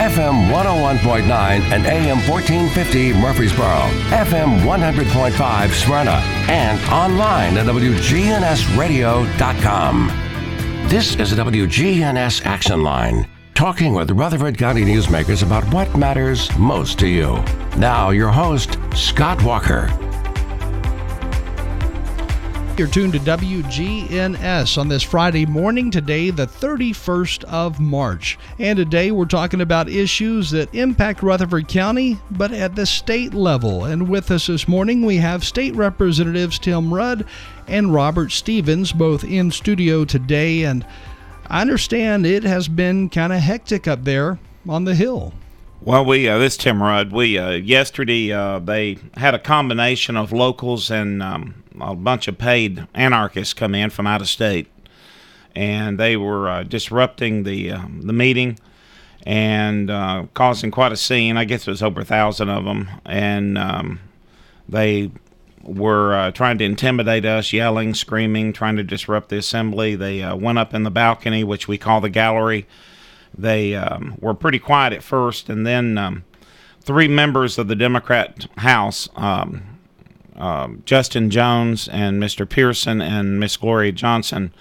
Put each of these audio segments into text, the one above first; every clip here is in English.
FM 101.9 and AM 1450 Murfreesboro, FM 100.5 Smyrna, and online at WGNSradio.com. This is the WGNS Action Line, talking with Rutherford County newsmakers about what matters most to you. Now, your host, Scott Walker. You're tuned to WGNS on this Friday morning, today, the 31st of March. And today we're talking about issues that impact Rutherford County, but at the state level. And with us this morning, we have State Representatives Tim Rudd and Robert Stevens, both in studio today. And I understand it has been kind of hectic up there on the Hill. Well, we uh, this Tim Rudd. We uh, yesterday uh, they had a combination of locals and um, a bunch of paid anarchists come in from out of state, and they were uh, disrupting the um, the meeting and uh, causing quite a scene. I guess it was over a thousand of them, and um, they were uh, trying to intimidate us, yelling, screaming, trying to disrupt the assembly. They went up in the balcony, which we call the gallery they um, were pretty quiet at first, and then um, three members of the Democrat House, um, uh, Justin Jones and Mr. Pearson and Miss Gloria Johnson,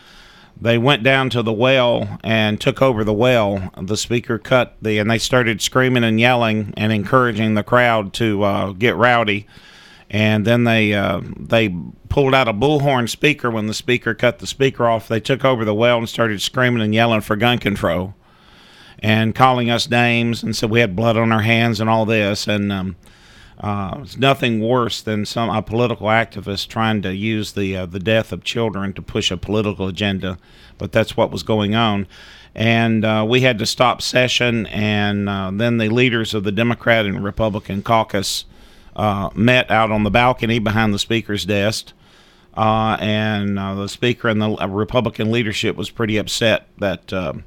they went down to the well and took over the well. The speaker cut the, and they started screaming and yelling and encouraging the crowd to uh, get rowdy. And then they uh, they pulled out a bullhorn speaker when the speaker cut the speaker off. They took over the well and started screaming and yelling for gun control and calling us names and said we had blood on our hands and all this. And um, uh, it's nothing worse than some a political activist trying to use the uh, the death of children to push a political agenda. But that's what was going on. And uh, we had to stop session, and uh, then the leaders of the Democrat and Republican caucus uh, met out on the balcony behind the speaker's desk. Uh, and the speaker and the Republican leadership was pretty upset that um,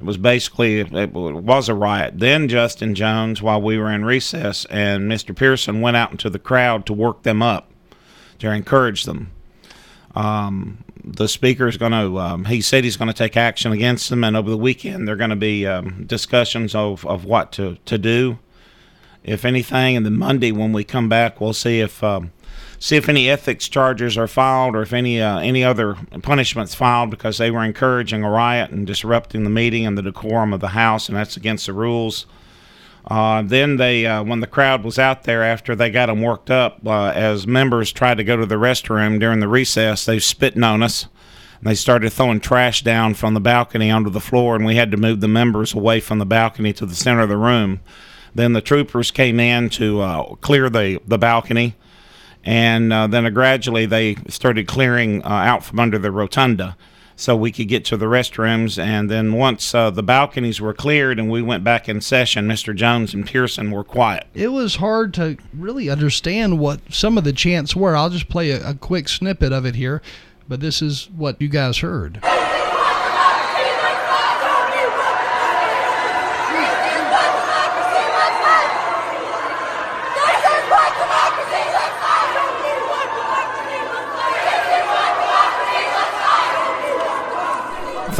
it was basically it was a riot. Then Justin Jones, while we were in recess, and Mr. Pearson went out into the crowd to work them up, to encourage them. Um, the speaker is going to. Um, he said he's going to take action against them, and over the weekend there are going to be um, discussions of, of what to to do, if anything. And then Monday when we come back, we'll see if um, see if any ethics charges are filed or if any uh, any other punishments filed because they were encouraging a riot and disrupting the meeting and the decorum of the House, and that's against the rules. Uh, then they, uh, when the crowd was out there after they got them worked up, uh, as members tried to go to the restroom during the recess, they spitting on us. They started throwing trash down from the balcony onto the floor, and we had to move the members away from the balcony to the center of the room. Then the troopers came in to uh, clear the, the balcony and uh, then gradually they started clearing uh, out from under the rotunda so we could get to the restrooms. And then once uh, the balconies were cleared and we went back in session, Mr. Jones and Pearson were quiet. It was hard to really understand what some of the chants were. I'll just play a, a quick snippet of it here, but this is what you guys heard.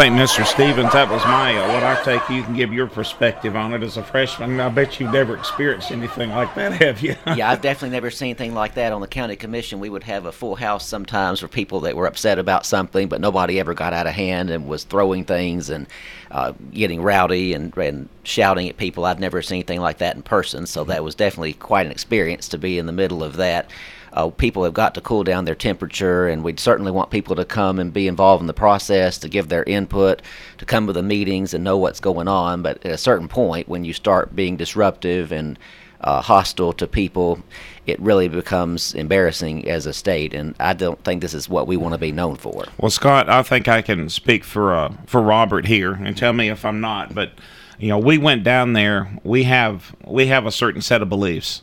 Think, Mr. Stevens, that was my uh, what I take. You can give your perspective on it as a freshman. I bet you've never experienced anything like that, have you? yeah, I've definitely never seen anything like that on the county commission. We would have a full house sometimes for people that were upset about something, but nobody ever got out of hand and was throwing things and uh, getting rowdy and, and shouting at people. I've never seen anything like that in person, so that was definitely quite an experience to be in the middle of that uh, people have got to cool down their temperature, and we'd certainly want people to come and be involved in the process, to give their input, to come to the meetings and know what's going on. But at a certain point, when you start being disruptive and uh, hostile to people, it really becomes embarrassing as a state, and I don't think this is what we want to be known for. Well, Scott, I think I can speak for uh, for Robert here, and tell me if I'm not. But you know, we went down there. We have we have a certain set of beliefs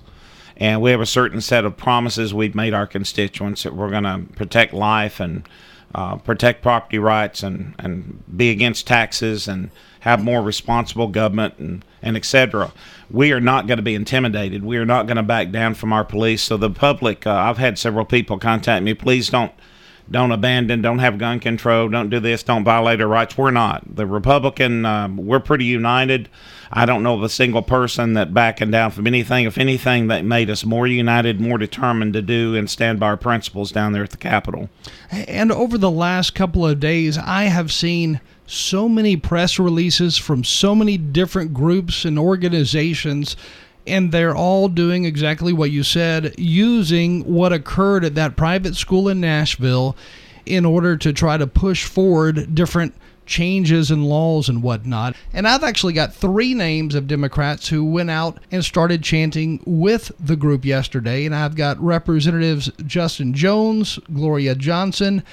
and we have a certain set of promises we've made our constituents that we're going to protect life and uh, protect property rights and, and be against taxes and have more responsible government and, and etc. We are not going to be intimidated. We are not going to back down from our police. So the public, uh, I've had several people contact me. Please don't don't abandon, don't have gun control, don't do this, don't violate our rights. We're not. The Republican, um, we're pretty united. I don't know of a single person that backing down from anything. If anything, that made us more united, more determined to do and stand by our principles down there at the Capitol. And over the last couple of days, I have seen so many press releases from so many different groups and organizations and they're all doing exactly what you said, using what occurred at that private school in Nashville in order to try to push forward different changes in laws and whatnot. And I've actually got three names of Democrats who went out and started chanting with the group yesterday. And I've got Representatives Justin Jones, Gloria Johnson,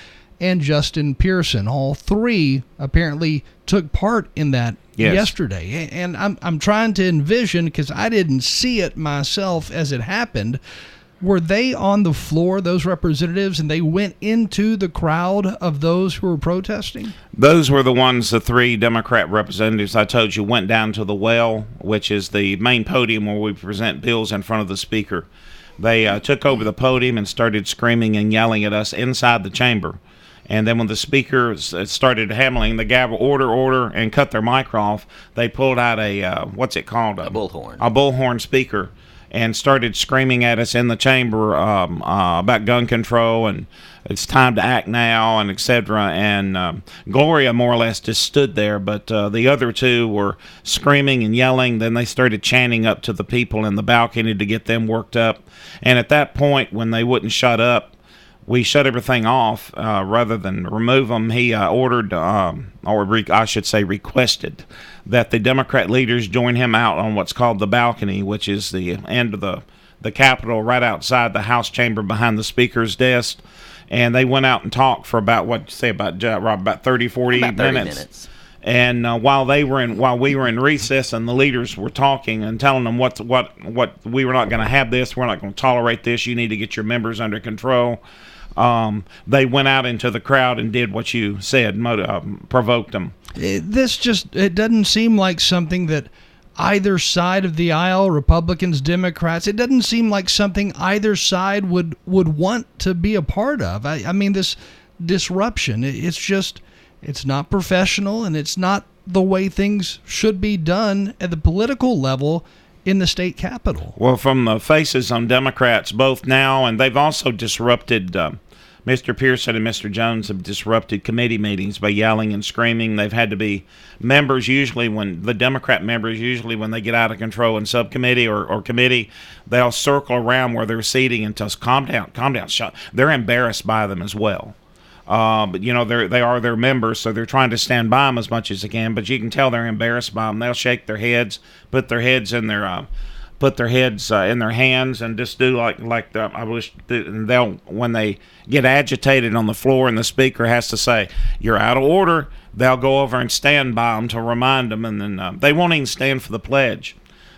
and Justin Pearson. All three apparently took part in that yes. yesterday. And I'm, I'm trying to envision, because I didn't see it myself as it happened, were they on the floor, those representatives, and they went into the crowd of those who were protesting? Those were the ones, the three Democrat representatives I told you went down to the well, which is the main podium where we present bills in front of the speaker. They uh, took over the podium and started screaming and yelling at us inside the chamber. And then when the speaker started hammering the gavel, order, order, and cut their mic off, they pulled out a uh, what's it called? A, a bullhorn. A bullhorn speaker, and started screaming at us in the chamber um, uh, about gun control and it's time to act now and etc. And um, Gloria more or less just stood there, but uh, the other two were screaming and yelling. Then they started chanting up to the people in the balcony to get them worked up. And at that point, when they wouldn't shut up, we shut everything off uh, rather than remove them. He uh, ordered, um, or re- I should say, requested that the Democrat leaders join him out on what's called the balcony, which is the end of the the Capitol, right outside the House chamber behind the Speaker's desk. And they went out and talked for about what you say about uh, Rob about 30, 40 about 30 minutes. minutes. And uh, while they were in, while we were in recess, and the leaders were talking and telling them what what what we were not going to have this, we're not going to tolerate this. You need to get your members under control um, they went out into the crowd and did what you said, uh, provoked them. It, this just it doesn't seem like something that either side of the aisle, Republicans, Democrats, it doesn't seem like something either side would would want to be a part of. I, I mean, this disruption, it's just it's not professional and it's not the way things should be done at the political level in the state capitol. Well, from the faces on Democrats, both now and they've also disrupted. Uh, Mr. Pearson and Mr. Jones have disrupted committee meetings by yelling and screaming. They've had to be members usually when the Democrat members usually when they get out of control in subcommittee or, or committee, they'll circle around where they're seating and tell us, "Calm down, calm down." They're embarrassed by them as well. Uh, but you know they're they are their members, so they're trying to stand by them as much as they can. But you can tell they're embarrassed by them. They'll shake their heads, put their heads in their uh, put their heads uh, in their hands and just do like like the, I wish they'll when they get agitated on the floor and the speaker has to say you're out of order, they'll go over and stand by them to remind them, and then uh, they won't even stand for the pledge.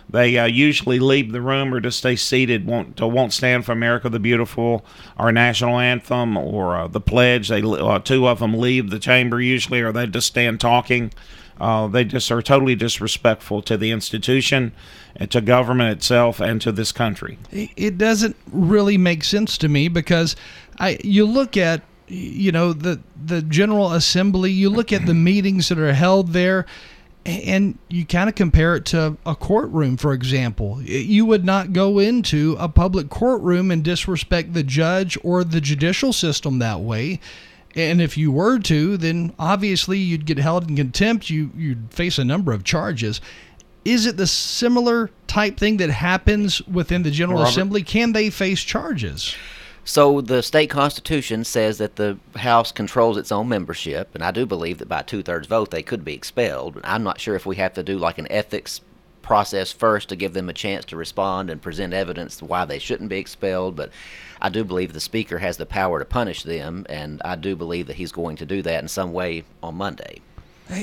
They uh, usually leave the room or just stay seated. Won't won't stand for America the Beautiful, our national anthem, or uh, the pledge. They uh, two of them leave the chamber usually, or they just stand talking. Uh, they just are totally disrespectful to the institution, to government itself, and to this country. It doesn't really make sense to me because I you look at you know the the General Assembly, you look at the meetings that are held there. And you kind of compare it to a courtroom, for example. You would not go into a public courtroom and disrespect the judge or the judicial system that way. And if you were to, then obviously you'd get held in contempt. You you'd face a number of charges. Is it the similar type thing that happens within the General Robert? Assembly? Can they face charges? So the state constitution says that the House controls its own membership, and I do believe that by two thirds vote they could be expelled. I'm not sure if we have to do like an ethics process first to give them a chance to respond and present evidence why they shouldn't be expelled, but I do believe the speaker has the power to punish them, and I do believe that he's going to do that in some way on Monday.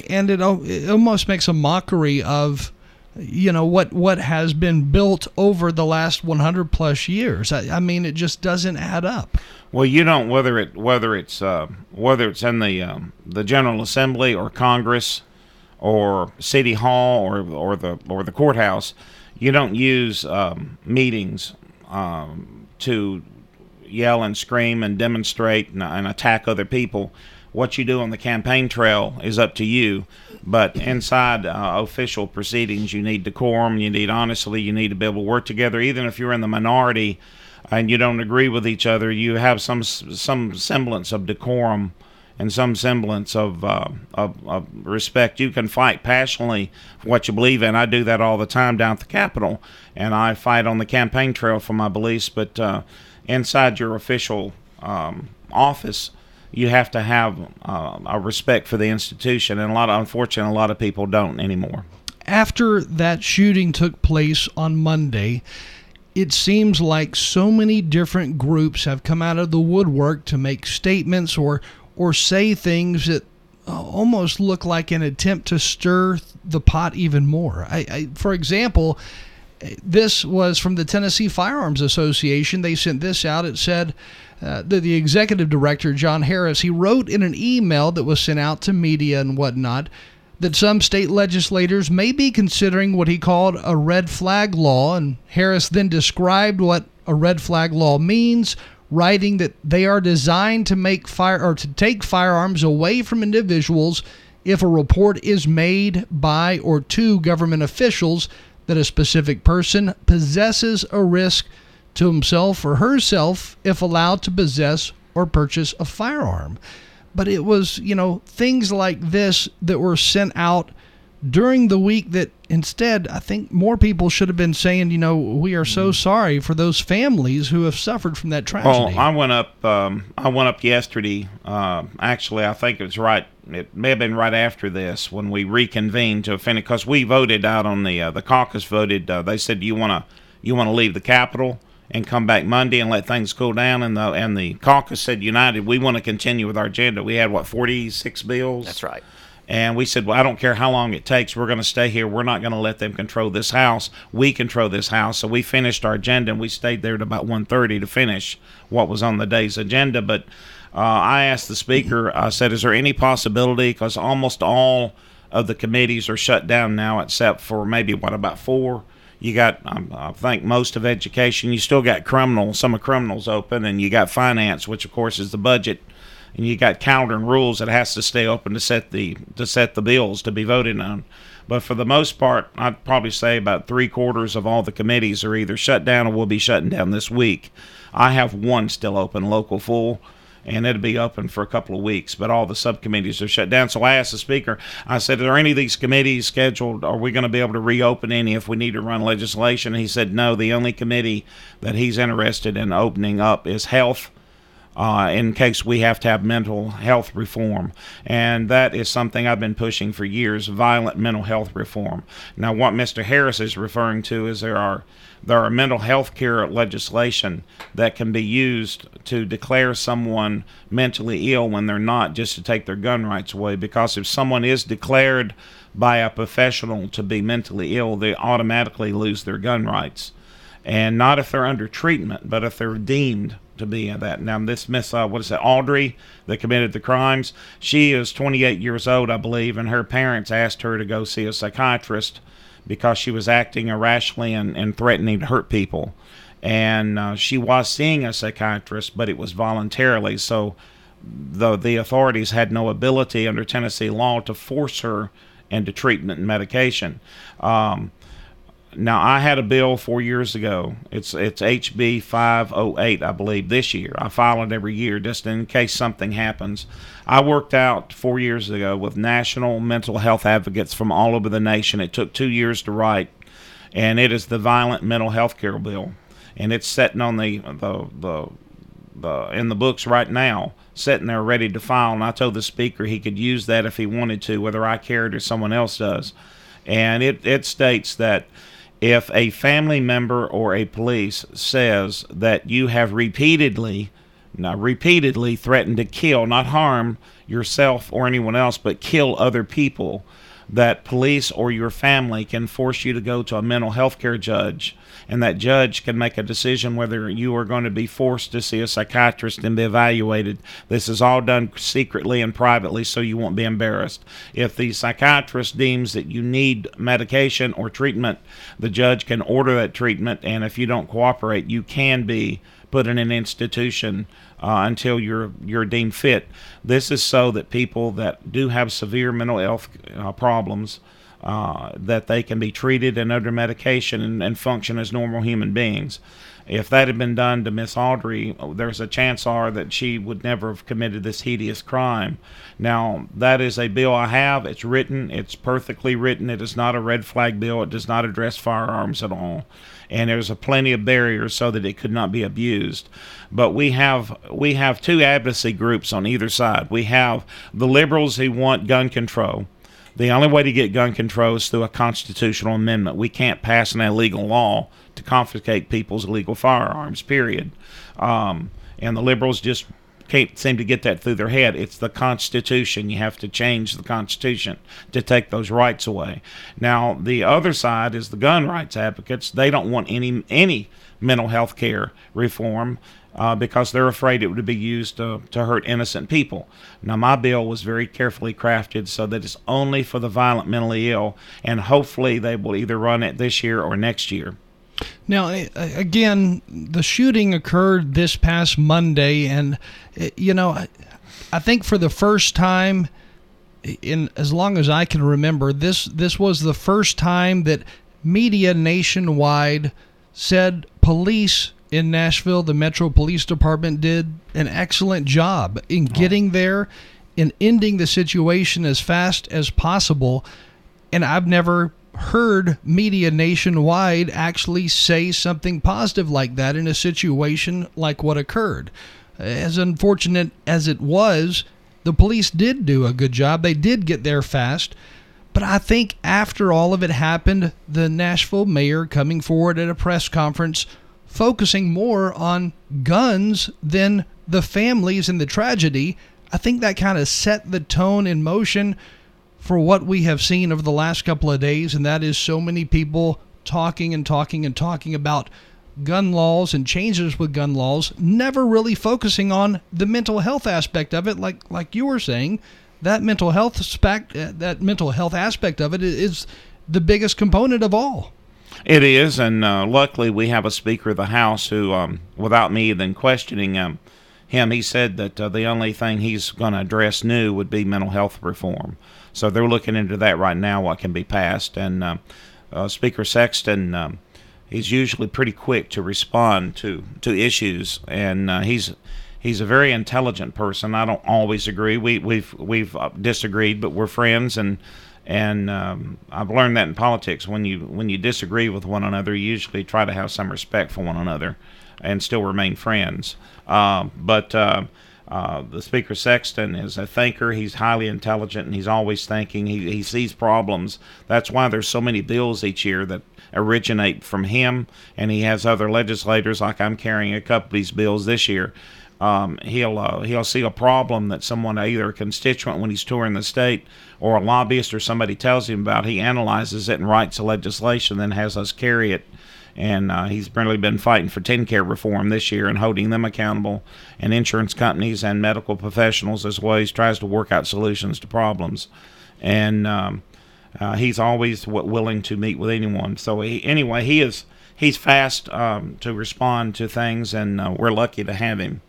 And it, it almost makes a mockery of you know what what has been built over the last 100 plus years. I, I mean, it just doesn't add up. Well, you don't whether it whether it's uh, whether it's in the um, the General Assembly or Congress or City Hall or or the or the courthouse. You don't use um, meetings um, to yell and scream and demonstrate and, and attack other people. What you do on the campaign trail is up to you. But inside uh, official proceedings, you need decorum, you need honestly, you need to be able to work together. Even if you're in the minority and you don't agree with each other, you have some some semblance of decorum and some semblance of, uh, of, of, respect. You can fight passionately for what you believe in. I do that all the time down at the Capitol, and I fight on the campaign trail for my beliefs. But uh, inside your official um, office, you have to have uh, a respect for the institution, and a lot of, unfortunately, a lot of people don't anymore. After that shooting took place on Monday, it seems like so many different groups have come out of the woodwork to make statements or or say things that uh, almost look like an attempt to stir the pot even more. I, I, for example, this was from the Tennessee Firearms Association. They sent this out. It said uh, that the executive director, John Harris, he wrote in an email that was sent out to media and whatnot that some state legislators may be considering what he called a red flag law. And Harris then described what a red flag law means, writing that they are designed to make fire or to take firearms away from individuals if a report is made by or to government officials that a specific person possesses a risk to himself or herself if allowed to possess or purchase a firearm. But it was, you know, things like this that were sent out during the week that instead I think more people should have been saying, you know, we are so mm. sorry for those families who have suffered from that tragedy. Well, I went up. Um, I went up yesterday. Uh, actually, I think it was right. It may have been right after this when we reconvened to finish because we voted out on the uh, the caucus voted. Uh, they said you want to you want to leave the Capitol and come back Monday and let things cool down. And the and the caucus said united, we want to continue with our agenda. We had what forty six bills. That's right. And we said, well, I don't care how long it takes. We're going to stay here. We're not going to let them control this house. We control this house. So we finished our agenda and we stayed there at about 1.30 to finish what was on the day's agenda. But uh, I asked the speaker, I said, is there any possibility? Because almost all of the committees are shut down now except for maybe, what, about four? You got, um, I think, most of education. You still got criminal, some of criminals open, and you got finance, which, of course, is the budget – and you got calendar and rules that has to stay open to set the to set the bills to be voted on. But for the most part, I'd probably say about three quarters of all the committees are either shut down or will be shutting down this week. I have one still open, local full, and it'll be open for a couple of weeks. But all the subcommittees are shut down. So I asked the speaker, I said, Are any of these committees scheduled? Are we going to be able to reopen any if we need to run legislation? And he said, No, the only committee that he's interested in opening up is health uh, in case we have to have mental health reform. And that is something I've been pushing for years violent mental health reform. Now, what Mr. Harris is referring to is there are there are mental health care legislation that can be used to declare someone mentally ill when they're not, just to take their gun rights away. Because if someone is declared by a professional to be mentally ill, they automatically lose their gun rights. And not if they're under treatment, but if they're deemed to be that. Now, this Miss, uh, what is it, Audrey, that committed the crimes, she is 28 years old, I believe, and her parents asked her to go see a psychiatrist because she was acting irrationally and, and threatening to hurt people. And uh, she was seeing a psychiatrist, but it was voluntarily. So the, the authorities had no ability under Tennessee law to force her into treatment and medication. Um, now I had a bill four years ago. It's it's HB 508, I believe, this year. I file it every year just in case something happens. I worked out four years ago with national mental health advocates from all over the nation. It took two years to write, and it is the violent mental health care bill, and it's sitting on the the the, the in the books right now sitting there ready to file and I told the speaker he could use that if he wanted to whether I cared or someone else does and it, it states that if a family member or a police says that you have repeatedly, now repeatedly threatened to kill, not harm yourself or anyone else, but kill other people, that police or your family can force you to go to a mental health care judge and that judge can make a decision whether you are going to be forced to see a psychiatrist and be evaluated. This is all done secretly and privately so you won't be embarrassed. If the psychiatrist deems that you need medication or treatment, the judge can order that treatment, and if you don't cooperate, you can be put in an institution uh, until you're you're deemed fit. This is so that people that do have severe mental health uh, problems uh, that they can be treated and under medication and, and, function as normal human beings. If that had been done to Miss Audrey, there's a chance are that she would never have committed this hideous crime. Now, that is a bill I have. It's written. It's perfectly written. It is not a red flag bill. It does not address firearms at all and there's a plenty of barriers so that it could not be abused. But we have we have two advocacy groups on either side. We have the liberals who want gun control. The only way to get gun control is through a constitutional amendment. We can't pass an illegal law to confiscate people's illegal firearms. Period. Um, and the liberals just can't seem to get that through their head. It's the Constitution. You have to change the Constitution to take those rights away. Now, the other side is the gun rights advocates. They don't want any any mental health care reform. Uh, because they're afraid it would be used to, to hurt innocent people. Now, my bill was very carefully crafted so that it's only for the violent mentally ill, and hopefully they will either run it this year or next year. Now, again, the shooting occurred this past Monday, and eh, you know, I think for the first time in as long as I can remember, this this was the first time that media nationwide said police in Nashville, the Metro Police Department did an excellent job in oh. getting there, in ending the situation as fast as possible. And I've never heard media nationwide actually say something positive like that in a situation like what occurred. As unfortunate as it was, the police did do a good job. They did get there fast. But I think after all of it happened, the Nashville mayor coming forward at a press conference focusing more on guns than the families and the tragedy, I think that kind of set the tone in motion for what we have seen over the last couple of days, and that is so many people talking and talking and talking about gun laws and changes with gun laws, never really focusing on the mental health aspect of it, like like you were saying. That mental health aspect, uh, that mental health aspect of it is the biggest component of all. It is, and uh, luckily we have a Speaker of the House who, um, without me then questioning him, him, he said that uh, the only thing he's going to address new would be mental health reform. So they're looking into that right now, what can be passed. And uh, uh, Speaker Sexton, um, he's usually pretty quick to respond to, to issues, and uh, he's he's a very intelligent person. I don't always agree. We we've we've uh, disagreed, but we're friends, and and um, I've learned that in politics. When you when you disagree with one another, you usually try to have some respect for one another, and still remain friends. Uh, but uh, uh, the Speaker Sexton is a thinker. He's highly intelligent and he's always thinking. He, he sees problems. That's why there's so many bills each year that originate from him. And he has other legislators, like I'm carrying a couple of these bills this year. Um, he'll uh, he'll see a problem that someone either a constituent when he's touring the state or a lobbyist or somebody tells him about. He analyzes it and writes a legislation, then has us carry it and uh, he's really been fighting for TennCare reform this year and holding them accountable, and insurance companies and medical professionals as well. He tries to work out solutions to problems, and um, uh, he's always w- willing to meet with anyone. So he, anyway, he is he's fast um, to respond to things, and uh, we're lucky to have him.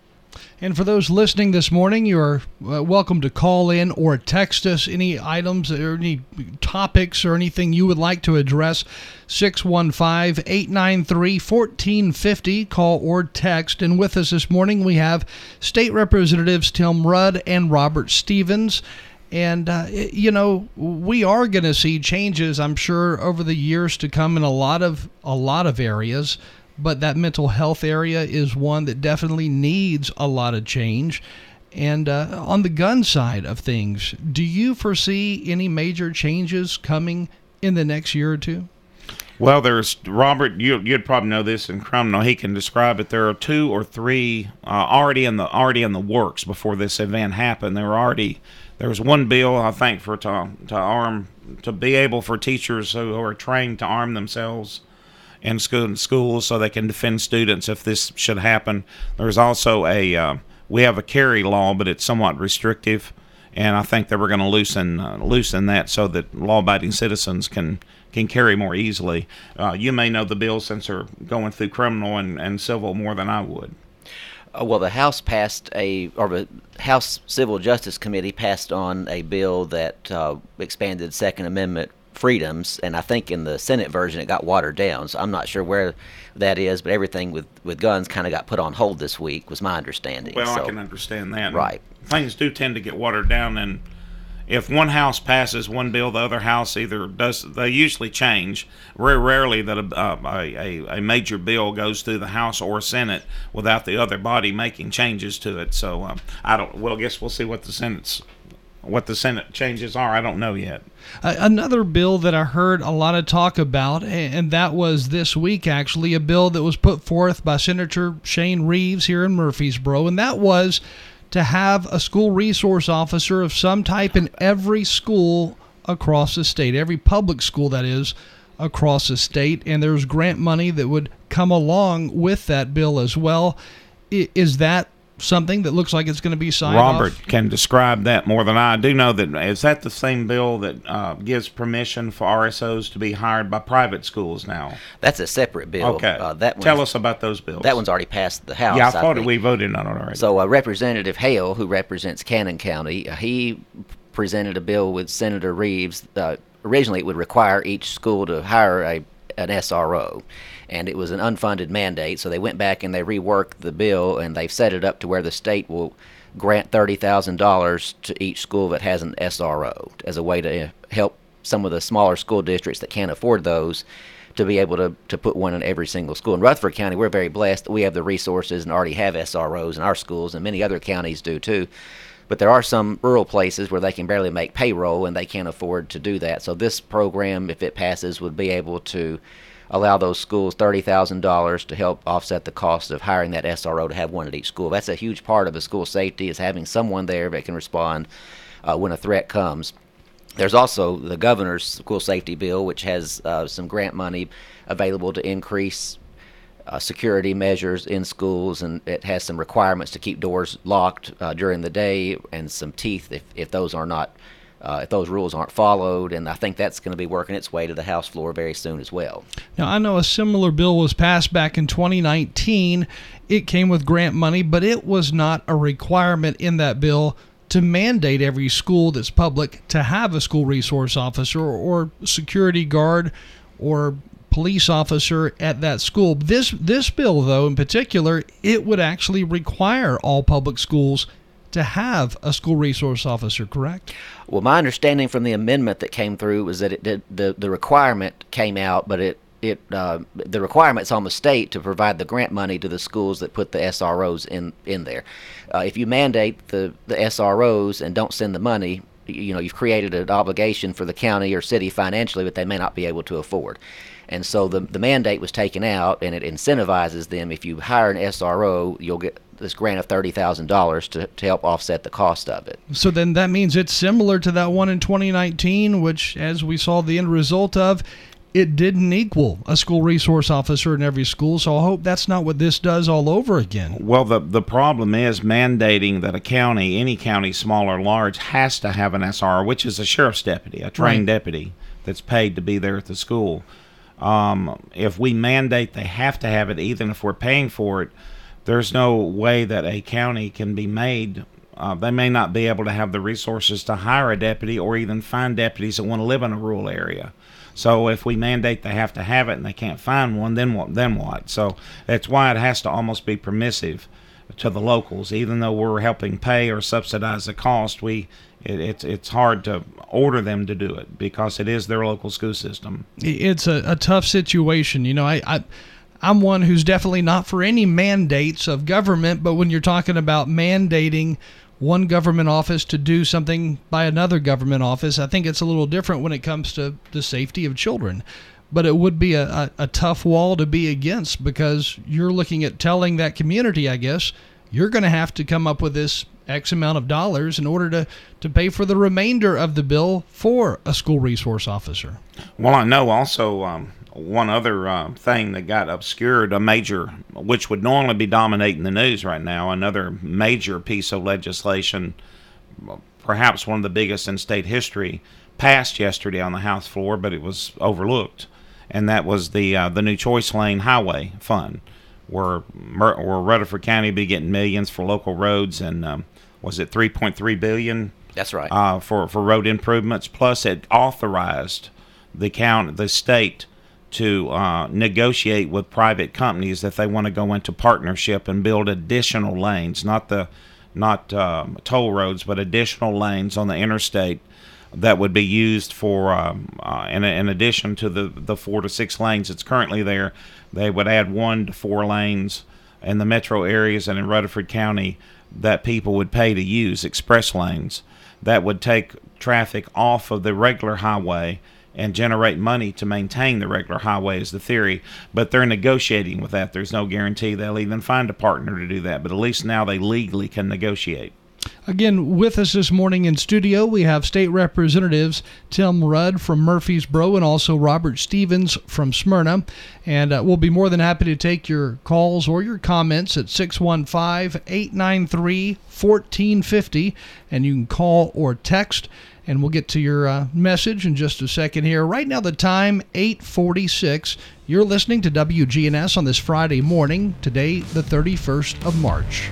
And for those listening this morning, you are uh, welcome to call in or text us any items or any topics or anything you would like to address. 615 893 1450. Call or text. And with us this morning, we have State Representatives Tim Rudd and Robert Stevens. And, uh, you know, we are going to see changes, I'm sure, over the years to come in a lot of a lot of areas but that mental health area is one that definitely needs a lot of change. And uh, on the gun side of things, do you foresee any major changes coming in the next year or two? Well, there's Robert. You, would probably know this, and Crumno he can describe it. There are two or three uh, already in the already in the works before this event happened. There were already there was one bill I think for to to arm to be able for teachers who are trained to arm themselves in school, schools so they can defend students if this should happen. There's also a uh, we have a carry law, but it's somewhat restrictive, and I think that we're going to loosen uh, loosen that so that law-abiding citizens can can carry more easily. Uh, you may know the bill since they're going through criminal and, and civil more than I would. Uh, well, the House passed a, or the House Civil Justice Committee passed on a bill that uh, expanded Second Amendment freedoms, and I think in the Senate version it got watered down. So I'm not sure where that is, but everything with, with guns kind of got put on hold this week, was my understanding. Well, so, I can understand that. Right. Things do tend to get watered down, and if one house passes one bill, the other house either does. They usually change. Very rarely that a, uh, a, a major bill goes through the House or Senate without the other body making changes to it. So um, I don't. Well, I guess we'll see what the Senate's what the Senate changes are. I don't know yet. Uh, another bill that I heard a lot of talk about, and that was this week actually, a bill that was put forth by Senator Shane Reeves here in Murfreesboro, and that was to have a school resource officer of some type in every school across the state, every public school that is across the state, and there's grant money that would come along with that bill as well. Is that something that looks like it's going to be signed Robert off? can describe that more than I I do. Know that is that the same bill that uh, gives permission for RSOs to be hired by private schools now? That's a separate bill. Okay, Uh, that tell us about those bills. That one's already passed the House. yeah, I thought think. we voted on it already. So uh, Representative Hale, who represents Cannon County, uh, he presented a bill with Senator Reeves. Uh, originally, it would require each school to hire a an SRO, and it was an unfunded mandate. So they went back and they reworked the bill, and they've set it up to where the state will grant thirty thousand dollars to each school that has an SRO as a way to help some of the smaller school districts that can't afford those to be able to, to put one in every single school. In Rutherford County, we're very blessed we have the resources and already have SROs in our schools, and many other counties do too. But there are some rural places where they can barely make payroll and they can't afford to do that. So this program, if it passes, would be able to allow those schools thirty thousand dollars to help offset the cost of hiring that SRO to have one at each school. That's a huge part of the school safety is having someone there that can respond uh, when a threat comes. There's also the governor's school safety bill, which has uh, some grant money available to increase uh, security measures in schools, and it has some requirements to keep doors locked uh, during the day and some teeth if, if those are not. Uh, if those rules aren't followed, and I think that's going to be working its way to the House floor very soon as well. Now, I know a similar bill was passed back in 2019. It came with grant money, but it was not a requirement in that bill to mandate every school that's public to have a school resource officer or security guard or police officer at that school. This this bill though in particular, it would actually require all public schools to have a school resource officer, correct? Well, my understanding from the amendment that came through was that it did, the the requirement came out, but it it uh, the requirement's on the state to provide the grant money to the schools that put the SROs in in there. Uh, if you mandate the the SROs and don't send the money, you know you've created an obligation for the county or city financially that they may not be able to afford. And so the the mandate was taken out, and it incentivizes them. If you hire an SRO, you'll get this grant of thirty thousand dollars to to help offset the cost of it. So then that means it's similar to that one in 2019, which, as we saw the end result of, it didn't equal a school resource officer in every school. So I hope that's not what this does all over again. Well, the the problem is mandating that a county, any county, small or large, has to have an SR, which is a sheriff's deputy, a trained Right. deputy that's paid to be there at the school. Um, if we mandate they have to have it, even if we're paying for it, there's no way that a county can be made. Uh, they may not be able to have the resources to hire a deputy or even find deputies that want to live in a rural area. So if we mandate they have to have it and they can't find one, then what? Then what? So that's why it has to almost be permissive to the locals, even though we're helping pay or subsidize the cost. We it, it's it's hard to order them to do it because it is their local school system. It's a, a tough situation. You know, I, I I'm one who's definitely not for any mandates of government, but when you're talking about mandating one government office to do something by another government office, I think it's a little different when it comes to the safety of children. But it would be a, a, a tough wall to be against because you're looking at telling that community, I guess, you're going to have to come up with this X amount of dollars in order to, to pay for the remainder of the bill for a school resource officer. Well, I know also um, one other uh, thing that got obscured, a major, which would normally be dominating the news right now, another major piece of legislation, perhaps one of the biggest in state history, passed yesterday on the House floor, but it was overlooked, and that was the uh, the new Choice Lane Highway Fund, where where Rutherford County be getting millions for local roads and um, was it 3.3 billion? That's right. Uh, for for road improvements. Plus, it authorized the county, the state, to uh, negotiate with private companies that they want to go into partnership and build additional lanes, not the not um, toll roads, but additional lanes on the interstate that would be used for, um, uh, in, in addition to the, the four to six lanes that's currently there, they would add one to four lanes in the metro areas and in Rutherford County that people would pay to use, express lanes. That would take traffic off of the regular highway and generate money to maintain the regular highway is the theory. But they're negotiating with that. There's no guarantee they'll even find a partner to do that. But at least now they legally can negotiate. Again, with us this morning in studio, we have State Representatives Tim Rudd from Murfreesboro and also Robert Stevens from Smyrna. And uh, we'll be more than happy to take your calls or your comments at 615 893 1450. And you can call or text and we'll get to your uh, message in just a second here. Right now, the time 8:46. You're listening to WGNS on this Friday morning. Today, the 31st of March.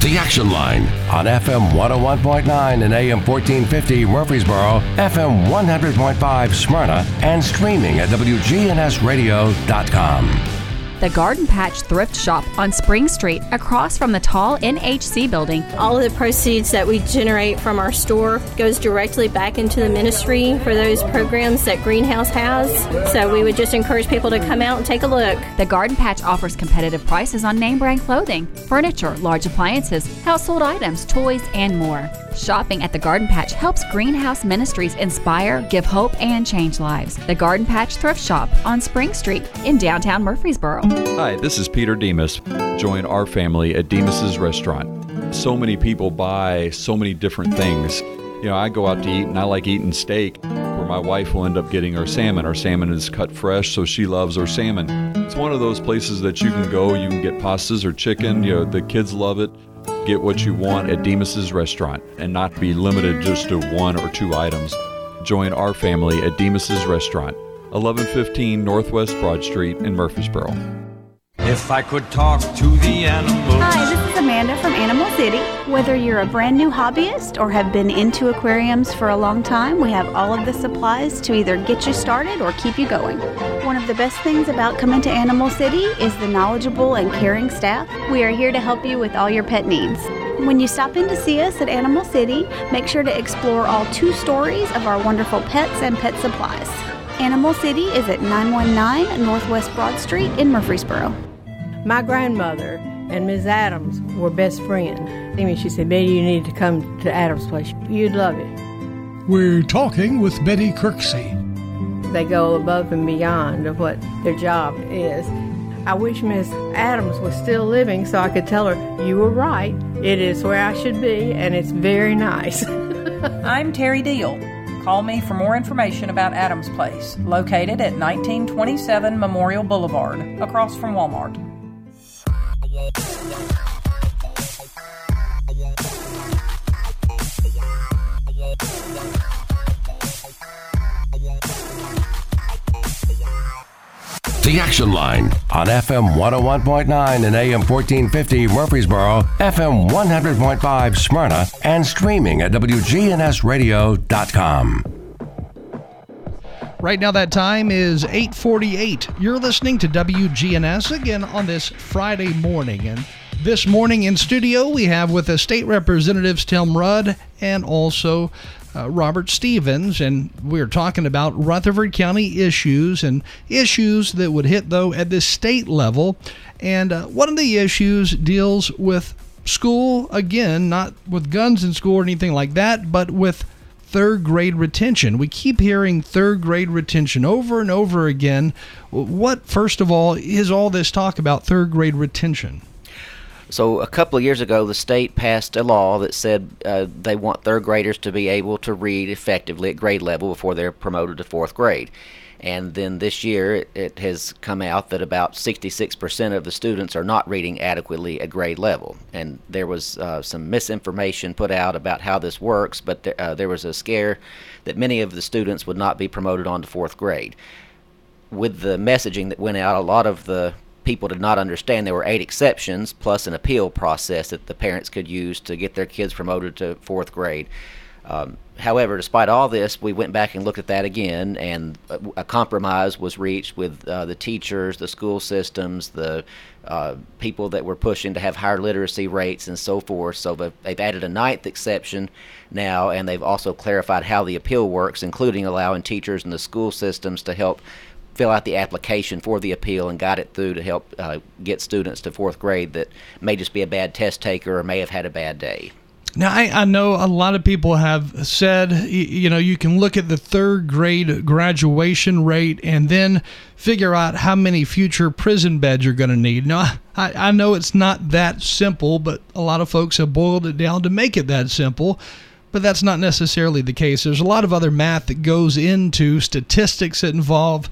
The Action Line on FM 101.9 and AM 1450 Murfreesboro, FM 100.5 Smyrna, and streaming at WGNSradio.com the Garden Patch Thrift Shop on Spring Street across from the tall NHC building. All of the proceeds that we generate from our store goes directly back into the ministry for those programs that Greenhouse has. So we would just encourage people to come out and take a look. The Garden Patch offers competitive prices on name brand clothing, furniture, large appliances, household items, toys, and more. Shopping at the Garden Patch helps Greenhouse Ministries inspire, give hope, and change lives. The Garden Patch Thrift Shop on Spring Street in downtown Murfreesboro. Hi, this is Peter Demos. Join our family at Demos's Restaurant. So many people buy so many different things. You know, I go out to eat and I like eating steak, where my wife will end up getting our salmon. Our salmon is cut fresh, so she loves our salmon. It's one of those places that you can go, you can get pastas or chicken. You know, the kids love it get what you want at Demos's restaurant and not be limited just to one or two items. Join our family at Demos's restaurant, 1115 Northwest Broad Street in Murfreesboro. If I could talk to the animals. Hi, this is Amanda from Animal City. Whether you're a brand new hobbyist or have been into aquariums for a long time, we have all of the supplies to either get you started or keep you going. One of the best things about coming to Animal City is the knowledgeable and caring staff. We are here to help you with all your pet needs. When you stop in to see us at Animal City, make sure to explore all two stories of our wonderful pets and pet supplies. Animal City is at 919 Northwest Broad Street in Murfreesboro. My grandmother and Miss Adams were best friends. I mean, she said, Betty, you need to come to Adams' place. You'd love it. We're talking with Betty Kirksey. They go above and beyond of what their job is. I wish Miss Adams was still living so I could tell her, You were right. It is where I should be, and it's very nice. I'm Terry Deal. Call me for more information about Adams Place, located at 1927 Memorial Boulevard, across from Walmart. The Action Line on FM 101.9 and AM 1450 Murfreesboro, FM 100.5 Smyrna, and streaming at WGNSradio.com. Right now, that time is 8:48. You're listening to WGNS again on this Friday morning, and this morning in studio we have with us State Representatives Tim Rudd and also uh, Robert Stevens, and we're talking about Rutherford County issues and issues that would hit though at the state level. And uh, one of the issues deals with school again, not with guns in school or anything like that, but with third grade retention. We keep hearing third grade retention over and over again. What, first of all, is all this talk about third grade retention? So, a couple of years ago, the state passed a law that said uh, they want third graders to be able to read effectively at grade level before they're promoted to fourth grade. And then this year, it, has come out that about 66% of the students are not reading adequately at grade level. And there was uh, some misinformation put out about how this works, but th- uh, there was a scare that many of the students would not be promoted on to fourth grade. with the messaging that went out, a lot of the people did not understand there were eight exceptions plus an appeal process that the parents could use to get their kids promoted to fourth grade. Um, however, despite all this, we went back and looked at that again, and a, a compromise was reached with uh, the teachers, the school systems, the uh, people that were pushing to have higher literacy rates and so forth. So they've added a ninth exception now, and they've also clarified how the appeal works, including allowing teachers and the school systems to help fill out the application for the appeal and guide it through to help uh, get students to fourth grade that may just be a bad test taker or may have had a bad day. Now, I, I, know a lot of people have said, you know, you can look at the third grade graduation rate and then figure out how many future prison beds you're going to need. Now, I, I know it's not that simple, but a lot of folks have boiled it down to make it that simple. But that's not necessarily the case. There's a lot of other math that goes into statistics that involve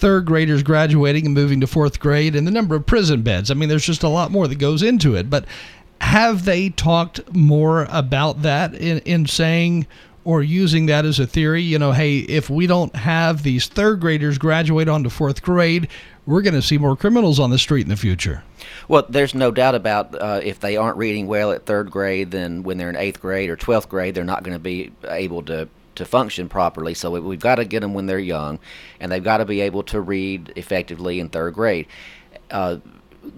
third graders graduating and moving to fourth grade and the number of prison beds. I mean, there's just a lot more that goes into it. But have they talked more about that in, in saying or using that as a theory? You know, hey, if we don't have these third graders graduate onto fourth grade, we're going to see more criminals on the street in the future. Well, there's no doubt about uh, if they aren't reading well at third grade, then when they're in eighth grade or twelfth grade, they're not going to be able to to function properly. So we've got to get them when they're young, and they've got to be able to read effectively in third grade. Uh,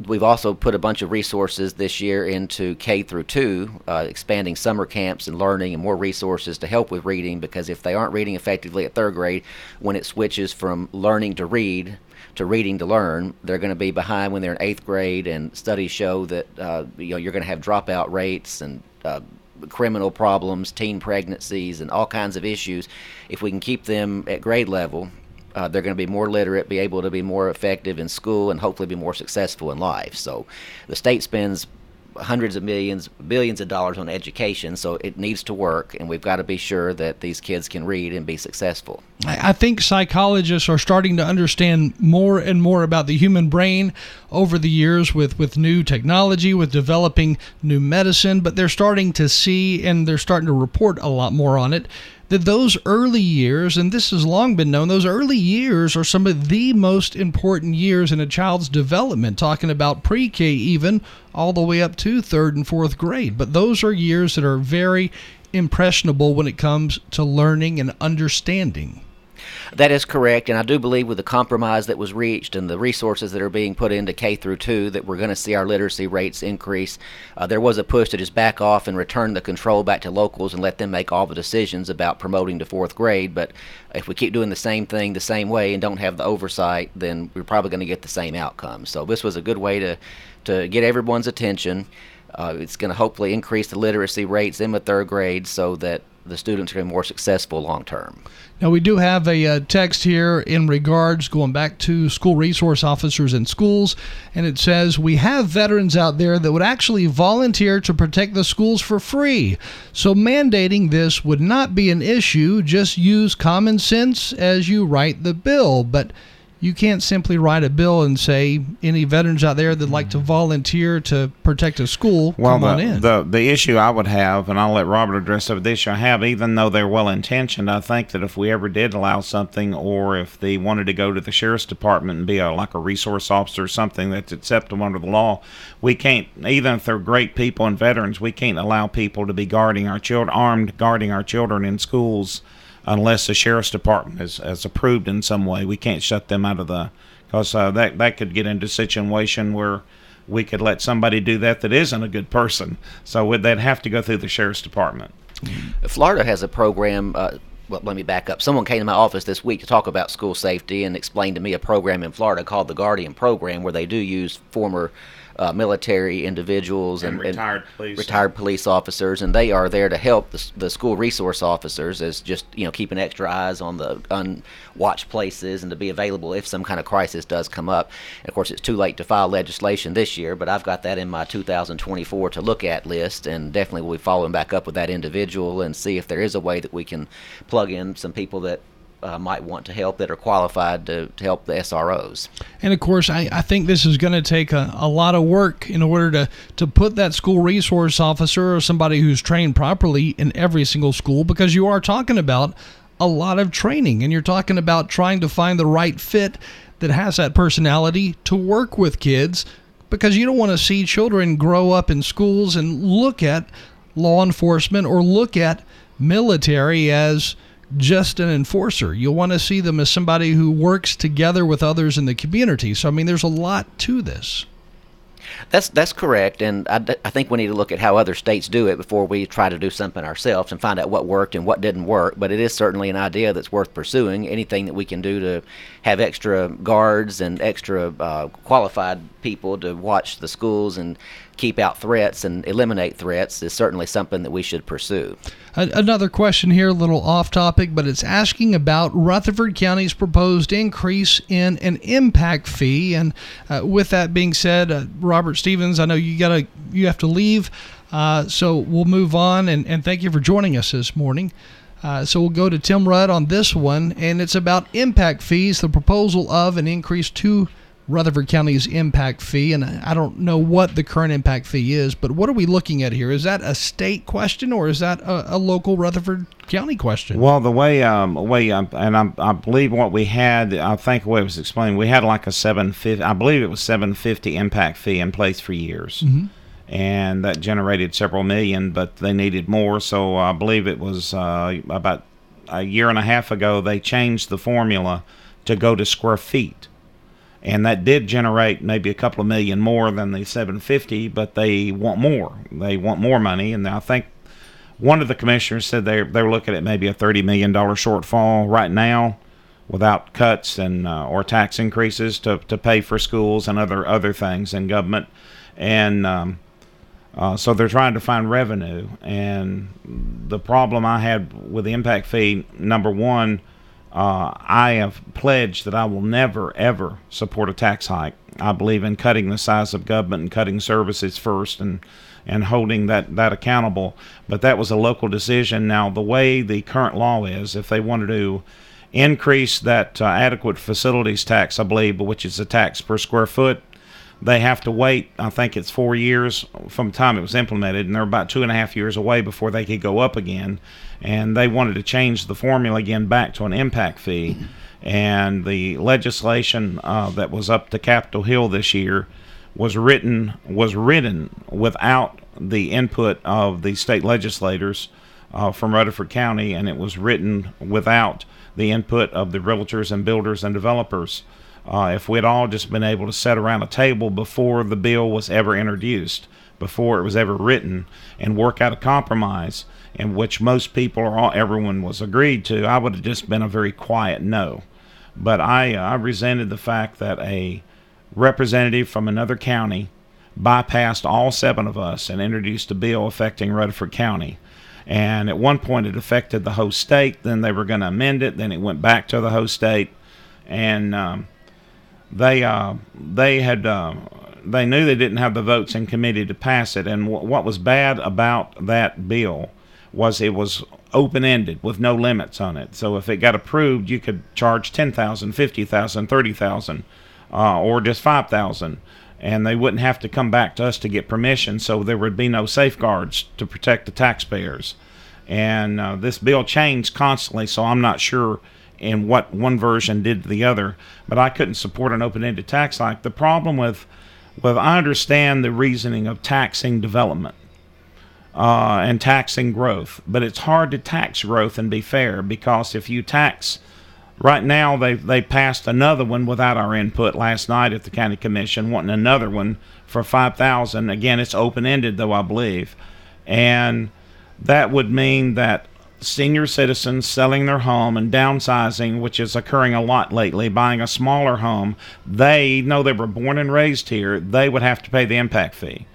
we've also put a bunch of resources this year into K through two, uh, expanding summer camps and learning and more resources to help with reading. Because if they aren't reading effectively at third grade, when it switches from learning to read to reading to learn, they're going to be behind when they're in eighth grade. And studies show that uh, you know you're going to have dropout rates and uh, criminal problems, teen pregnancies, and all kinds of issues. If we can keep them at grade level, uh, they're going to be more literate, be able to be more effective in school, and hopefully be more successful in life. So the state spends hundreds of millions, billions of dollars on education, so it needs to work, and we've got to be sure that these kids can read and be successful. I think psychologists are starting to understand more and more about the human brain over the years with, with new technology, with developing new medicine, but they're starting to see and they're starting to report a lot more on it that those early years, and this has long been known, those early years are some of the most important years in a child's development, talking about pre K even all the way up to third and fourth grade. But those are years that are very impressionable when it comes to learning and understanding. That is correct, and I do believe with the compromise that was reached and the resources that are being put into K through two, that we're going to see our literacy rates increase. Uh, there was a push to just back off and return the control back to locals and let them make all the decisions about promoting to fourth grade. But if we keep doing the same thing the same way and don't have the oversight, then we're probably going to get the same outcome. So this was a good way to to get everyone's attention. Uh, it's going to hopefully increase the literacy rates in the third grade so that the students are going to be more successful long term. Now, we do have a uh, text here in regards going back to school resource officers in schools, and it says we have veterans out there that would actually volunteer to protect the schools for free. So, mandating this would not be an issue. Just use common sense as you write the bill. But you can't simply write a bill and say any veterans out there that like to mm-hmm. volunteer to protect a school well, come the, on in. The the issue I would have, and I'll let Robert address the issue I have, even though they're well intentioned, I think that if we ever did allow something, or if they wanted to go to the sheriff's department and be a, like a resource officer or something that's acceptable under the law, we can't. Even if they're great people and veterans, we can't allow people to be guarding our children, armed guarding our children in schools unless the sheriff's department has, has approved in some way. We can't shut them out of the because uh, that that could get into a situation where we could let somebody do that that isn't a good person. So they'd have to go through the sheriff's department. Florida has a program. Uh, well, let me back up. Someone came to my office this week to talk about school safety and explained to me a program in Florida called the Guardian Program, where they do use former uh, military individuals and, and retired and police retired police officers, and they are there to help the, the school resource officers as just you know keeping extra eyes on the unwatched places and to be available if some kind of crisis does come up. And of course, it's too late to file legislation this year, but I've got that in my 2024 to look at list, and definitely we'll be following back up with that individual and see if there is a way that we can plug in some people that uh, might want to help that are qualified to, to help the SROs. And of course, I, I think this is going to take a, a lot of work in order to, to put that school resource officer or somebody who's trained properly in every single school because you are talking about a lot of training. And you're talking about trying to find the right fit that has that personality to work with kids because you don't want to see children grow up in schools and look at law enforcement or look at military as just an enforcer. You'll want to see them as somebody who works together with others in the community. So, I mean, there's a lot to this. That's that's correct, and I, I think we need to look at how other states do it before we try to do something ourselves and find out what worked and what didn't work. But it is certainly an idea that's worth pursuing. Anything that we can do to have extra guards and extra uh, qualified people to watch the schools and keep out threats and eliminate threats is certainly something that we should pursue. Another question here, a little off topic, but it's asking about Rutherford County's proposed increase in an impact fee. And uh, with that being said, uh, Robert Stevens, I know you gotta you have to leave, uh, so we'll move on. And, and thank you for joining us this morning. Uh, so we'll go to Tim Rudd on this one, and it's about impact fees. The proposal of an increase to Rutherford County's impact fee, and I don't know what the current impact fee is, but what are we looking at here? Is that a state question or is that a, a local Rutherford County question? Well, the way, um, way, um, and I, I believe what we had, I think the way it was explained, we had like a seven fifty, I believe it was seven fifty impact fee in place for years. Mm-hmm. And that generated several million, but they needed more. So I believe it was uh, about a year and a half ago they changed the formula to go to square feet and that did generate maybe a couple of million more than the 750 but they want more. They want more money. And i think one of the commissioners said they're they were looking at maybe a 30 million dollar shortfall right now without cuts and uh, or tax increases to, to pay for schools and other other things in government. And um, uh, so they're trying to find revenue. And the problem i had with the impact fee number one uh, I have pledged that I will never, ever support a tax hike. I believe in cutting the size of government and cutting services first and, and holding that, that accountable. But that was a local decision. Now, the way the current law is, if they wanted to increase that uh, adequate facilities tax, I believe, which is a tax per square foot, they have to wait. I think it's four years from the time it was implemented, and they're about two and a half years away before they could go up again. And they wanted to change the formula again back to an impact fee. And the legislation uh, that was up to Capitol Hill this year was written was written without the input of the state legislators uh, from Rutherford County, and it was written without the input of the realtors and builders and developers. Uh, if we'd all just been able to sit around a table before the bill was ever introduced, before it was ever written, and work out a compromise in which most people or all, everyone was agreed to, I would have just been a very quiet no. But I, uh, I resented the fact that a representative from another county bypassed all seven of us and introduced a bill affecting Rutherford County. And at one point, it affected the whole state. Then they were going to amend it. Then it went back to the whole state. And um, they uh, they had uh, they knew they didn't have the votes in committee to pass it. And w- what was bad about that bill was it was open ended with no limits on it. So if it got approved, you could charge ten thousand, fifty thousand, thirty thousand, uh, or just five thousand. And they wouldn't have to come back to us to get permission, so there would be no safeguards to protect the taxpayers. And uh, this bill changed constantly, so I'm not sure in what one version did to the other, but I couldn't support an open-ended tax like the problem with with I understand the reasoning of taxing development uh, and taxing growth, but it's hard to tax growth and be fair because if you tax right now they they passed another one without our input last night at the county commission wanting another one for 5000 again it's open ended though I believe. And that would mean that senior citizens selling their home and downsizing, which is occurring a lot lately, buying a smaller home, they know they were born and raised here, they would have to pay the impact fee.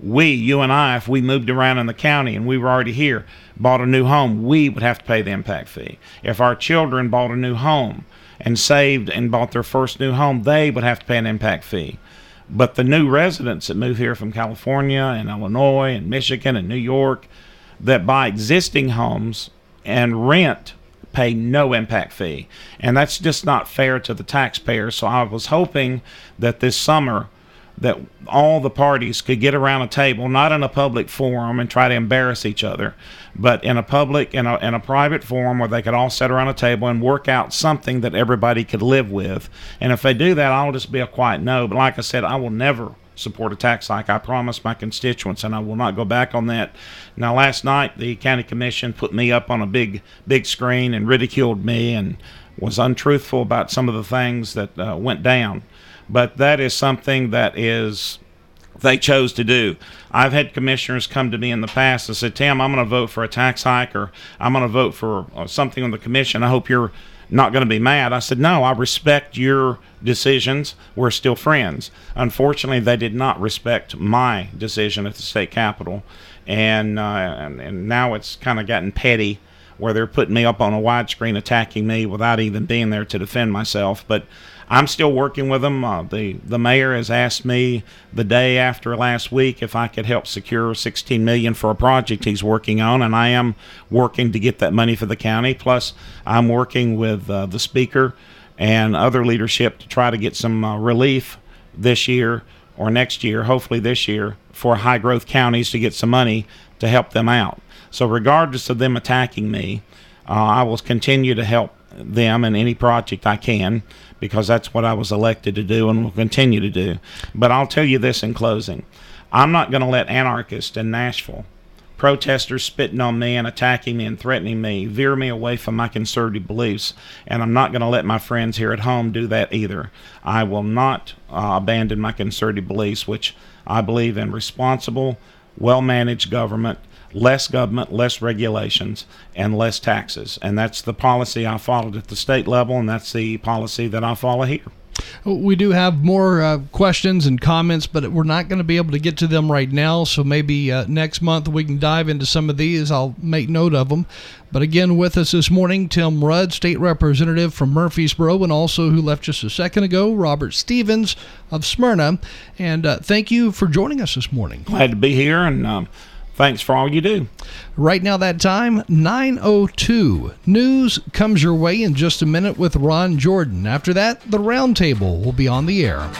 We, you and I, if we moved around in the county and we were already here, bought a new home, we would have to pay the impact fee. If our children bought a new home and saved and bought their first new home, they would have to pay an impact fee. But the new residents that move here from California and Illinois and Michigan and New York that buy existing homes and rent pay no impact fee. And that's just not fair to the taxpayer. So I was hoping that this summer that all the parties could get around a table, not in a public forum and try to embarrass each other, but in a public in a, in a private forum where they could all sit around a table and work out something that everybody could live with. And if they do that, I'll just be a quiet no. But like I said, I will never support a tax hike. I promised my constituents, and I will not go back on that. Now, last night the county commission put me up on a big big screen and ridiculed me and was untruthful about some of the things that uh, went down but that is something that is they chose to do. I've had commissioners come to me in the past and said, "Tim, I'm going to vote for a tax hike, or I'm going to vote for uh, something on the commission. I hope you're not going to be mad." I said, "No, I respect your decisions. We're still friends." Unfortunately, they did not respect my decision at the state capitol, and uh, and, and now it's kind of gotten petty where they're putting me up on a widescreen attacking me without even being there to defend myself. But I'm still working with them. Uh, the the mayor has asked me the day after last week if I could help secure 16 million for a project he's working on, and I am working to get that money for the county. Plus, I'm working with uh, the speaker and other leadership to try to get some uh, relief this year or next year, hopefully this year, for high growth counties to get some money to help them out. So, regardless of them attacking me, uh, I will continue to help them in any project I can because that's what I was elected to do and will continue to do. But I'll tell you this in closing I'm not going to let anarchists in Nashville, protesters spitting on me and attacking me and threatening me, veer me away from my conservative beliefs. And I'm not going to let my friends here at home do that either. I will not uh, abandon my conservative beliefs, which I believe in responsible, well managed government less government, less regulations, and less taxes. And that's the policy I followed at the state level, and that's the policy that I follow here. We do have more uh, questions and comments, but we're not going to be able to get to them right now. So maybe uh, next month we can dive into some of these. I'll make note of them. But again, with us this morning, Tim Rudd, State Representative from Murfreesboro, and also who left just a second ago, Robert Stevens of Smyrna. And uh, thank you for joining us this morning. Glad to be here. And um, Thanks for all you do. Right now, that time, 9.02. News comes your way in just a minute with Ron Jordan. After that, the roundtable will be on the air.